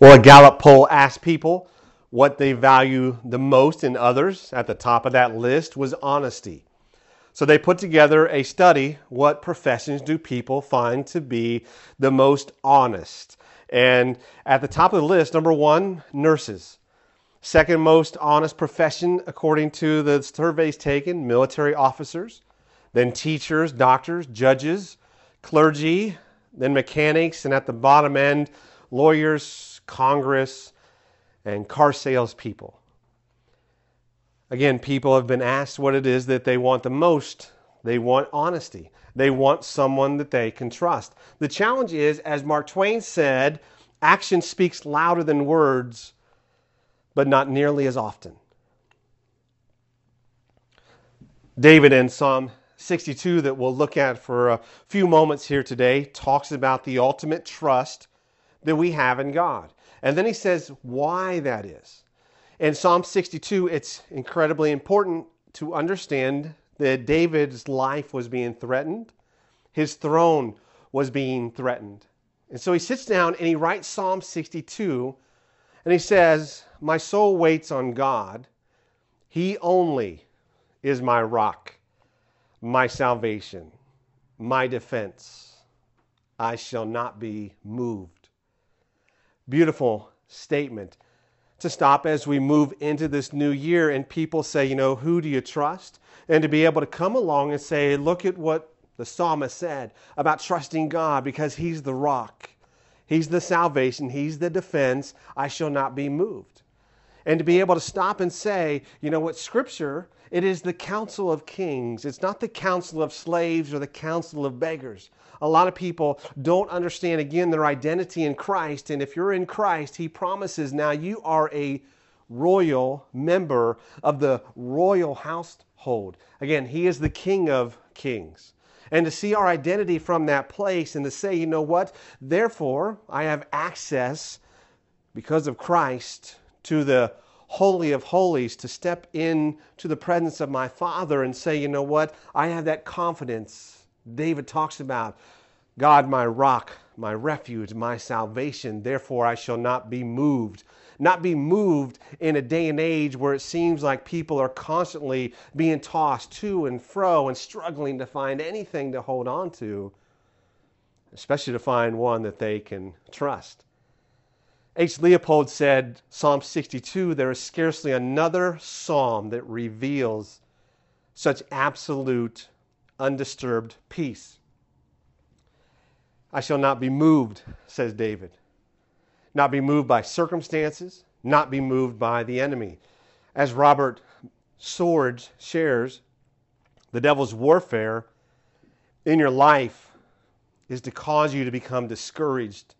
Well, a Gallup poll asked people what they value the most in others. At the top of that list was honesty. So they put together a study what professions do people find to be the most honest? And at the top of the list, number one, nurses. Second most honest profession, according to the surveys taken, military officers. Then teachers, doctors, judges, clergy, then mechanics, and at the bottom end, lawyers, Congress, and car salespeople. Again, people have been asked what it is that they want the most. They want honesty. They want someone that they can trust. The challenge is, as Mark Twain said, action speaks louder than words, but not nearly as often. David in Psalm 62, that we'll look at for a few moments here today, talks about the ultimate trust that we have in God. And then he says why that is. In Psalm 62, it's incredibly important to understand that David's life was being threatened, his throne was being threatened. And so he sits down and he writes Psalm 62 and he says, My soul waits on God. He only is my rock, my salvation, my defense. I shall not be moved. Beautiful statement to stop as we move into this new year and people say, you know, who do you trust? And to be able to come along and say, look at what the psalmist said about trusting God because he's the rock. He's the salvation. He's the defense. I shall not be moved. And to be able to stop and say, you know what, Scripture, it is the counsel of kings. It's not the counsel of slaves or the counsel of beggars. A lot of people don't understand, again, their identity in Christ. And if you're in Christ, He promises now you are a royal member of the royal household. Again, He is the King of kings. And to see our identity from that place and to say, you know what? Therefore, I have access because of Christ to the Holy of Holies to step into the presence of my Father and say, you know what? I have that confidence. David talks about God, my rock, my refuge, my salvation. Therefore, I shall not be moved. Not be moved in a day and age where it seems like people are constantly being tossed to and fro and struggling to find anything to hold on to, especially to find one that they can trust. H. Leupold said, Psalm 62, there is scarcely another psalm that reveals such absolute, undisturbed peace. I shall not be moved, says David. Not be moved by circumstances, not be moved by the enemy. As Robert Swords shares, the devil's warfare in your life is to cause you to become discouraged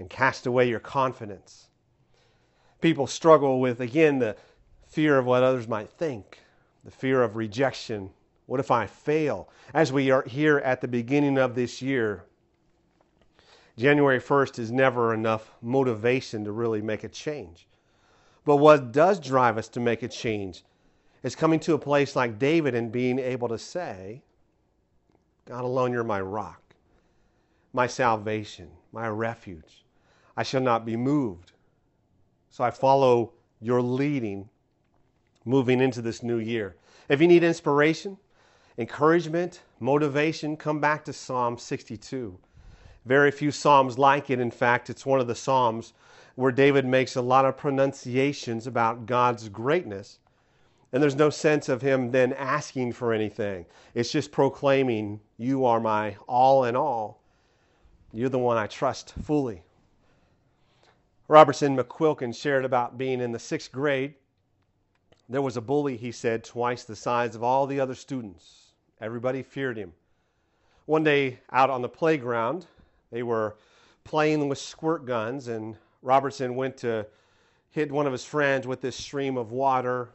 and cast away your confidence. People struggle with, again, the fear of what others might think, the fear of rejection. What if I fail? As we are here at the beginning of this year, January 1st is never enough motivation to really make a change. But what does drive us to make a change is coming to a place like David and being able to say, God alone, you're my rock, my salvation, my refuge. I shall not be moved. So I follow your leading moving into this new year. If you need inspiration, encouragement, motivation, come back to Psalm 62. Very few Psalms like it. In fact, it's one of the Psalms where David makes a lot of pronunciations about God's greatness. And there's no sense of him then asking for anything. It's just proclaiming, You are my all in all. You're the one I trust fully. Robertson McQuilkin shared about being in the sixth grade. There was a bully, he said, twice the size of all the other students. Everybody feared him. One day out on the playground, they were playing with squirt guns, and Robertson went to hit one of his friends with this stream of water.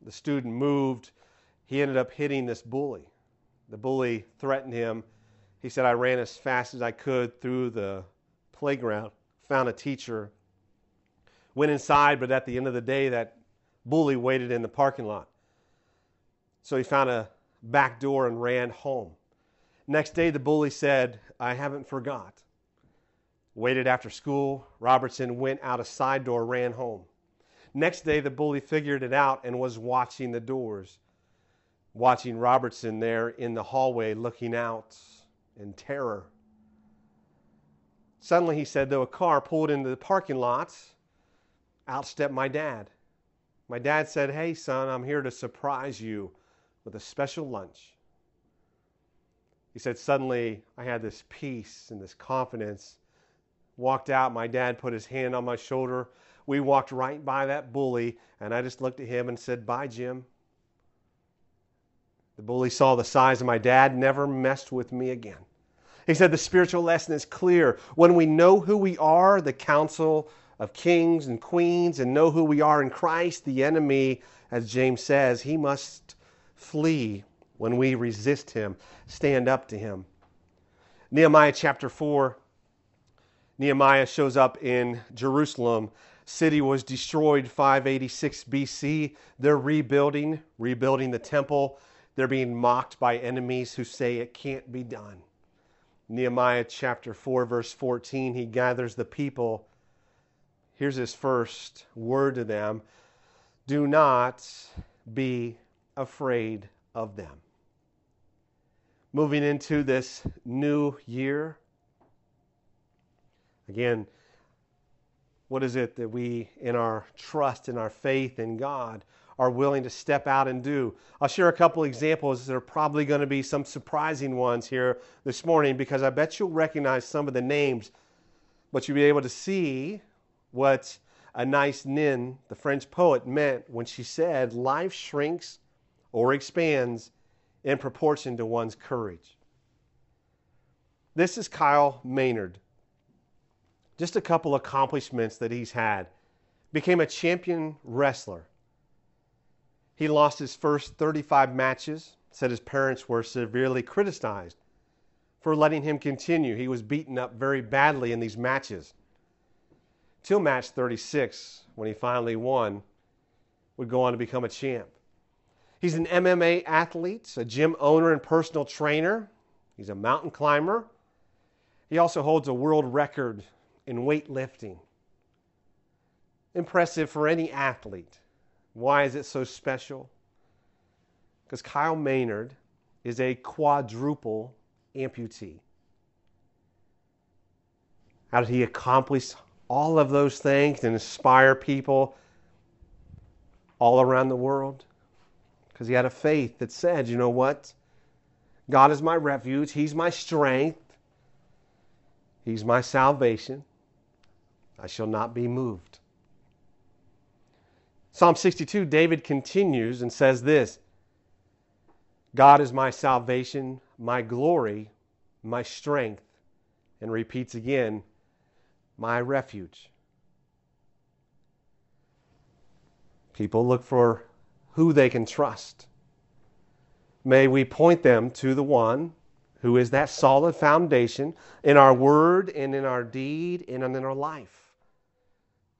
The student moved. He ended up hitting this bully. The bully threatened him. He said, I ran as fast as I could through the playground, found a teacher, went inside, but at the end of the day, that bully waited in the parking lot. So he found a back door and ran home. Next day, the bully said, I haven't forgot. Waited after school. Robertson went out a side door, ran home. Next day, the bully figured it out and was watching the doors, watching Robertson there in the hallway looking out in terror. Suddenly, he said, though a car pulled into the parking lot, out stepped my dad. My dad said, Hey, son, I'm here to surprise you with a special lunch. He said, Suddenly, I had this peace and this confidence. Walked out, my dad put his hand on my shoulder. We walked right by that bully, and I just looked at him and said, Bye, Jim. The bully saw the size of my dad, never messed with me again. He said the spiritual lesson is clear. When we know who we are, the council of kings and queens, and know who we are in Christ, the enemy, as James says, he must flee when we resist him, stand up to him. Nehemiah chapter 4, Nehemiah shows up in Jerusalem. City was destroyed 586 BC. They're rebuilding, rebuilding the temple. They're being mocked by enemies who say it can't be done. Nehemiah chapter 4, verse 14, he gathers the people. Here's his first word to them Do not be afraid of them. Moving into this new year, again, what is it that we, in our trust, in our faith in God, are willing to step out and do. I'll share a couple examples. There are probably going to be some surprising ones here this morning because I bet you'll recognize some of the names, but you'll be able to see what Anais Nin, the French poet, meant when she said, Life shrinks or expands in proportion to one's courage. This is Kyle Maynard. Just a couple accomplishments that he's had. Became a champion wrestler he lost his first 35 matches, said his parents were severely criticized for letting him continue. He was beaten up very badly in these matches. Till match 36, when he finally won, would go on to become a champ. He's an MMA athlete, a gym owner and personal trainer. He's a mountain climber. He also holds a world record in weightlifting. Impressive for any athlete. Why is it so special? Because Kyle Maynard is a quadruple amputee. How did he accomplish all of those things and inspire people all around the world? Because he had a faith that said, you know what? God is my refuge, He's my strength, He's my salvation. I shall not be moved. Psalm 62, David continues and says this God is my salvation, my glory, my strength, and repeats again, my refuge. People look for who they can trust. May we point them to the one who is that solid foundation in our word and in our deed and in our life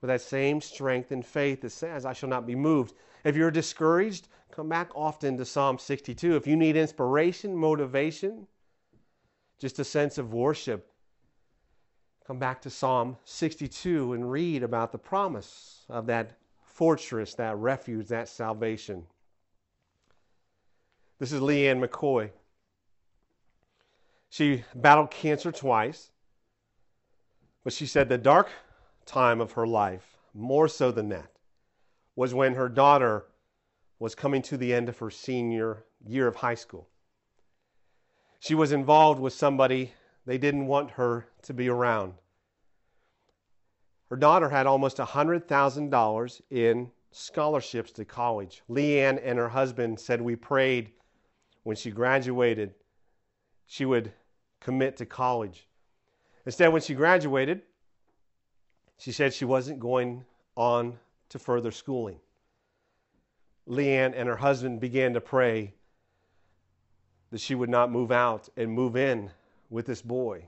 with that same strength and faith that says, I shall not be moved. If you're discouraged, come back often to Psalm 62. If you need inspiration, motivation, just a sense of worship, come back to Psalm 62 and read about the promise of that fortress, that refuge, that salvation. This is Leanne McCoy. She battled cancer twice, but she said the dark time of her life, more so than that, was when her daughter was coming to the end of her senior year of high school. She was involved with somebody they didn't want her to be around. Her daughter had almost $100,000 in scholarships to college. Leanne and her husband said we prayed when she graduated, she would commit to college. Instead, when she graduated, she said she wasn't going on to further schooling. Leanne and her husband began to pray that she would not move out and move in with this boy.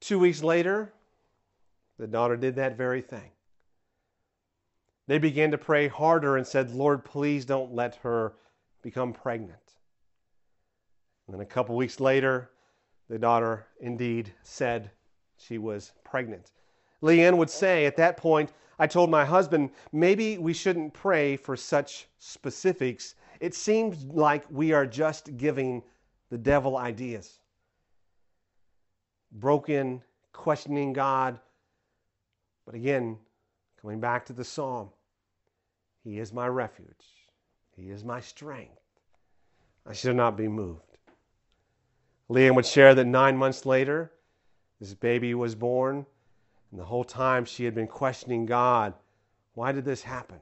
Two weeks later, the daughter did that very thing. They began to pray harder and said, Lord, please don't let her become pregnant. And then a couple weeks later, the daughter indeed said she was pregnant. Leanne would say at that point, I told my husband, maybe we shouldn't pray for such specifics. It seems like we are just giving the devil ideas. Broken, questioning God. But again, coming back to the psalm, He is my refuge, He is my strength. I shall not be moved. Leanne would share that nine months later, this baby was born. And the whole time she had been questioning God, why did this happen?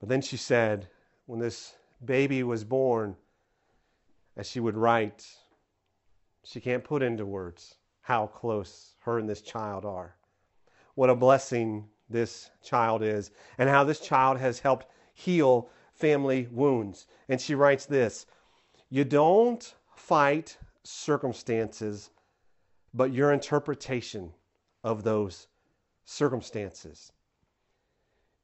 But then she said, when this baby was born, as she would write, she can't put into words how close her and this child are. What a blessing this child is, and how this child has helped heal family wounds. And she writes this You don't fight circumstances, but your interpretation of those circumstances.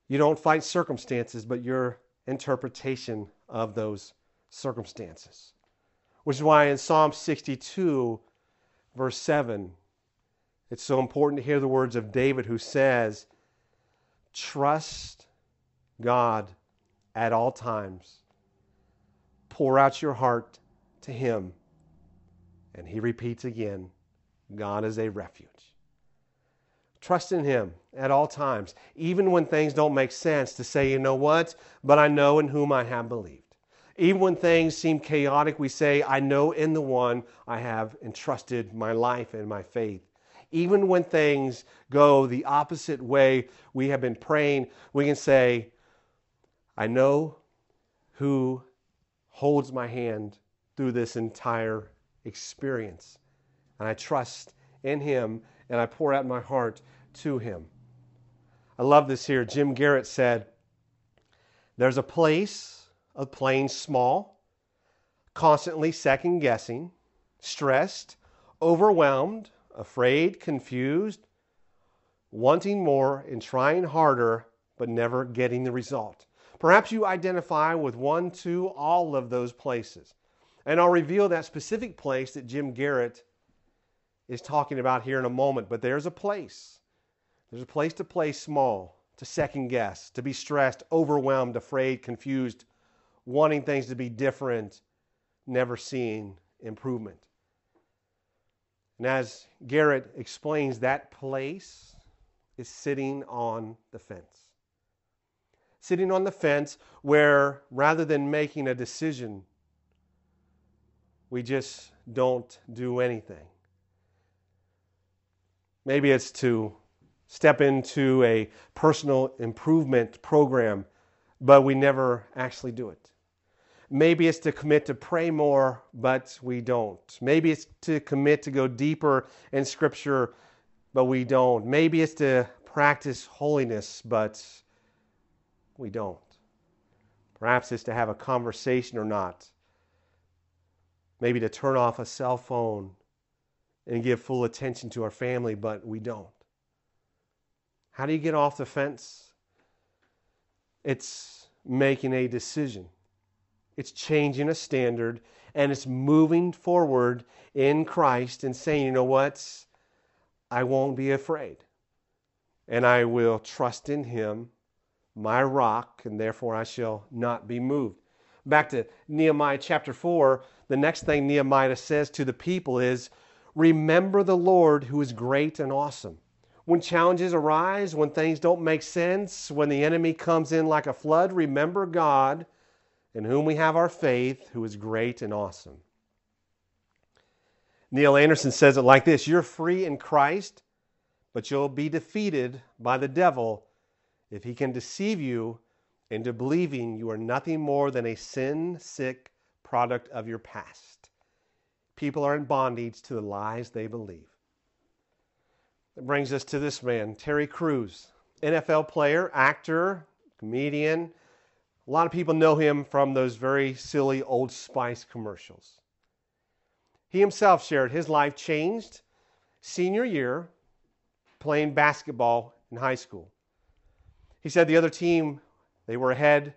You don't fight circumstances, but your interpretation of those circumstances. Which is why in Psalm 62, verse 7, it's so important to hear the words of David who says, Trust God at all times. Pour out your heart to Him. And he repeats again, God is a refuge. Trust in Him at all times, even when things don't make sense, to say, you know what, but I know in whom I have believed. Even when things seem chaotic, we say, I know in the one I have entrusted my life and my faith. Even when things go the opposite way we have been praying, we can say, I know who holds my hand through this entire experience. And I trust in Him and I pour out my heart to Him. I love this here. Jim Garrett said, There's a place of playing small, constantly second guessing, stressed, overwhelmed, afraid, confused, wanting more and trying harder, but never getting the result. Perhaps you identify with one, two, all of those places. And I'll reveal that specific place that Jim Garrett is talking about here in a moment. But there's a place. There's a place to play small, to second guess, to be stressed, overwhelmed, afraid, confused, wanting things to be different, never seeing improvement. And as Garrett explains, that place is sitting on the fence. Sitting on the fence where rather than making a decision, we just don't do anything. Maybe it's to step into a personal improvement program, but we never actually do it. Maybe it's to commit to pray more, but we don't. Maybe it's to commit to go deeper in Scripture, but we don't. Maybe it's to practice holiness, but we don't. Perhaps it's to have a conversation or not. Maybe to turn off a cell phone and give full attention to our family, but we don't. How do you get off the fence? It's making a decision, it's changing a standard, and it's moving forward in Christ and saying, you know what? I won't be afraid. And I will trust in Him, my rock, and therefore I shall not be moved. Back to Nehemiah chapter 4, the next thing Nehemiah says to the people is, Remember the Lord who is great and awesome. When challenges arise, when things don't make sense, when the enemy comes in like a flood, remember God in whom we have our faith, who is great and awesome. Neil Anderson says it like this You're free in Christ, but you'll be defeated by the devil if he can deceive you into believing you are nothing more than a sin sick product of your past people are in bondage to the lies they believe. That brings us to this man, Terry Crews, NFL player, actor, comedian. A lot of people know him from those very silly Old Spice commercials. He himself shared his life changed senior year playing basketball in high school. He said the other team, they were ahead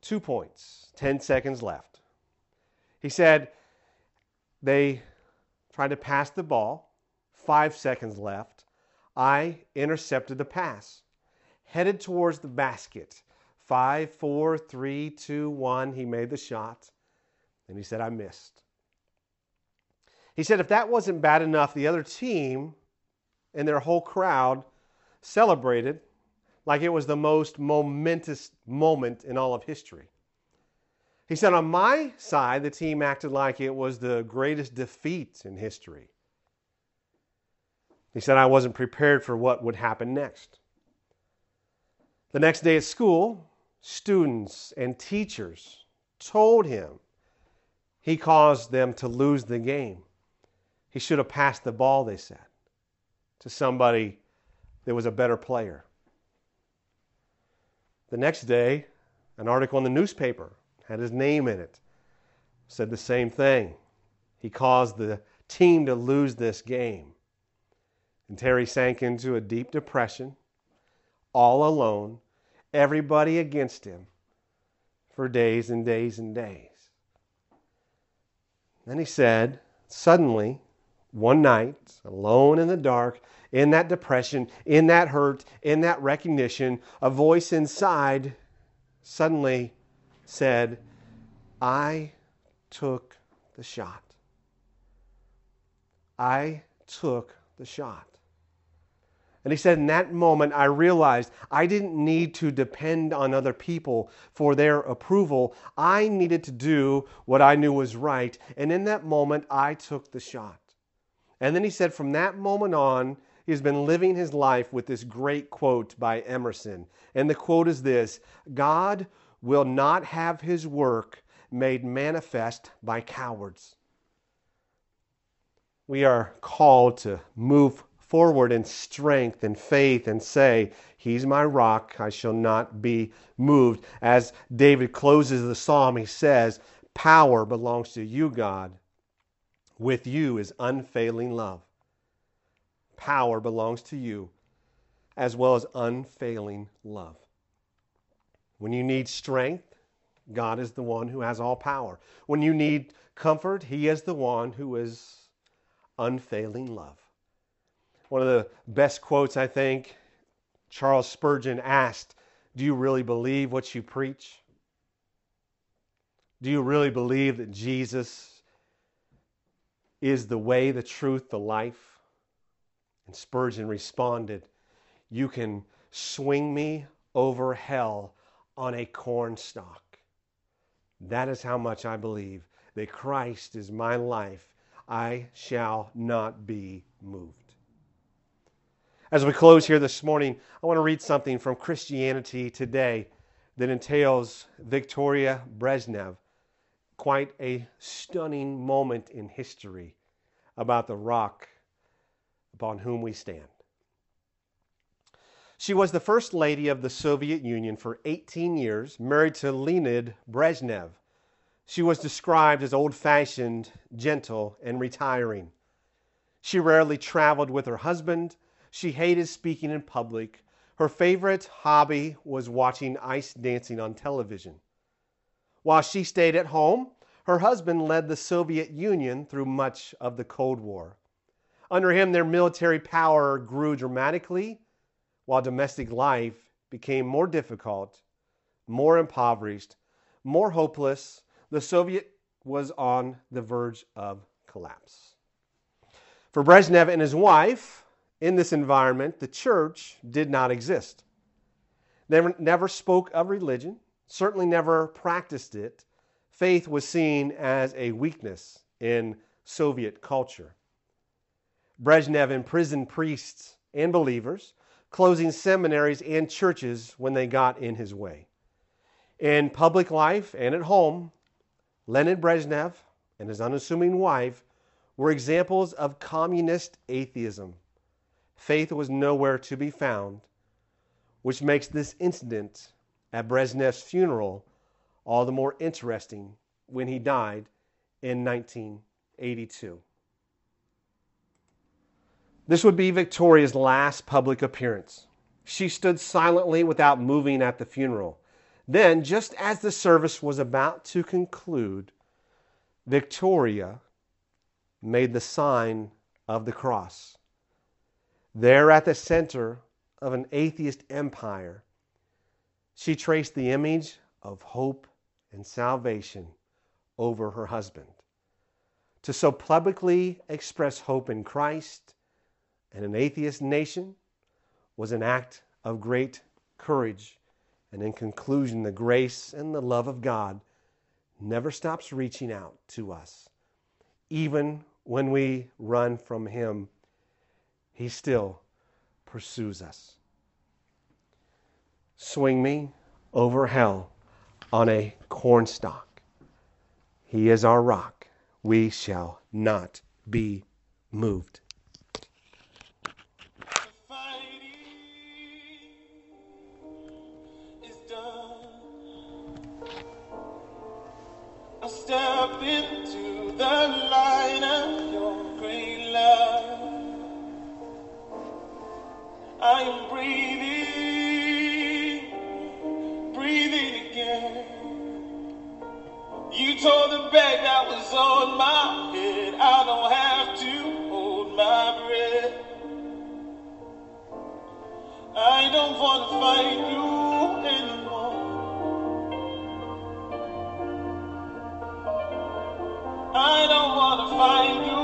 two points, 10 seconds left. He said they tried to pass the ball, five seconds left, I intercepted the pass, headed towards the basket. Five, four, three, two, one. He made the shot. And he said, I missed. He said, if that wasn't bad enough, the other team and their whole crowd celebrated like it was the most momentous moment in all of history. He said, on my side, the team acted like it was the greatest defeat in history. He said, I wasn't prepared for what would happen next. The next day at school, students and teachers told him he caused them to lose the game. He should have passed the ball, they said, to somebody that was a better player. The next day, an article in the newspaper had his name in it, said the same thing. He caused the team to lose this game. And Terry sank into a deep depression, all alone, everybody against him for days and days and days. Then he said, suddenly, one night, alone in the dark, in that depression, in that hurt, in that recognition, a voice inside suddenly said, I took the shot. I took the shot. And he said, In that moment, I realized I didn't need to depend on other people for their approval. I needed to do what I knew was right. And in that moment, I took the shot. And then he said, From that moment on, he's been living his life with this great quote by Emerson. And the quote is this God will not have his work made manifest by cowards. We are called to move forward in strength and faith and say, He's my rock, I shall not be moved. As David closes the psalm, he says, Power belongs to you, God. With you is unfailing love. Power belongs to you, as well as unfailing love. When you need strength, God is the one who has all power. When you need comfort, He is the one who is unfailing love. One of the best quotes, I think, Charles Spurgeon asked, Do you really believe what you preach? Do you really believe that Jesus is the way, the truth, the life? And Spurgeon responded, You can swing me over hell on a cornstalk. That is how much I believe that Christ is my life. I shall not be moved. As we close here this morning, I want to read something from Christianity Today that entails Victoria Brezhnev. Quite a stunning moment in history about the rock upon whom we stand. She was the first lady of the Soviet Union for 18 years, married to Leonid Brezhnev. She was described as old fashioned, gentle, and retiring. She rarely traveled with her husband she hated speaking in public. Her favorite hobby was watching ice dancing on television. While she stayed at home, her husband led the Soviet Union through much of the Cold War. Under him, their military power grew dramatically, while domestic life became more difficult, more impoverished, more hopeless. The Soviet was on the verge of collapse. For Brezhnev and his wife, in this environment, the church did not exist. Never, never spoke of religion, certainly never practiced it. Faith was seen as a weakness in Soviet culture. Brezhnev imprisoned priests and believers, closing seminaries and churches when they got in his way. In public life and at home, Leonid Brezhnev and his unassuming wife were examples of communist atheism faith was nowhere to be found, which makes this incident at Brezhnev's funeral all the more interesting when he died in 1982. This would be Victoria's last public appearance. She stood silently without moving at the funeral. Then, just as the service was about to conclude, Victoria made the sign of the cross There at the center of an atheist empire, she traced the image of hope and salvation over her husband. To so publicly express hope in Christ and an atheist nation was an act of great courage. And in conclusion, the grace and the love of God never stops reaching out to us. Even when we run from Him, He still pursues us. Swing me over hell on a cornstalk. He is our rock. We shall not be moved. that's on my head. I don't have to hold my breath. I don't want to fight you anymore. I don't want to fight you.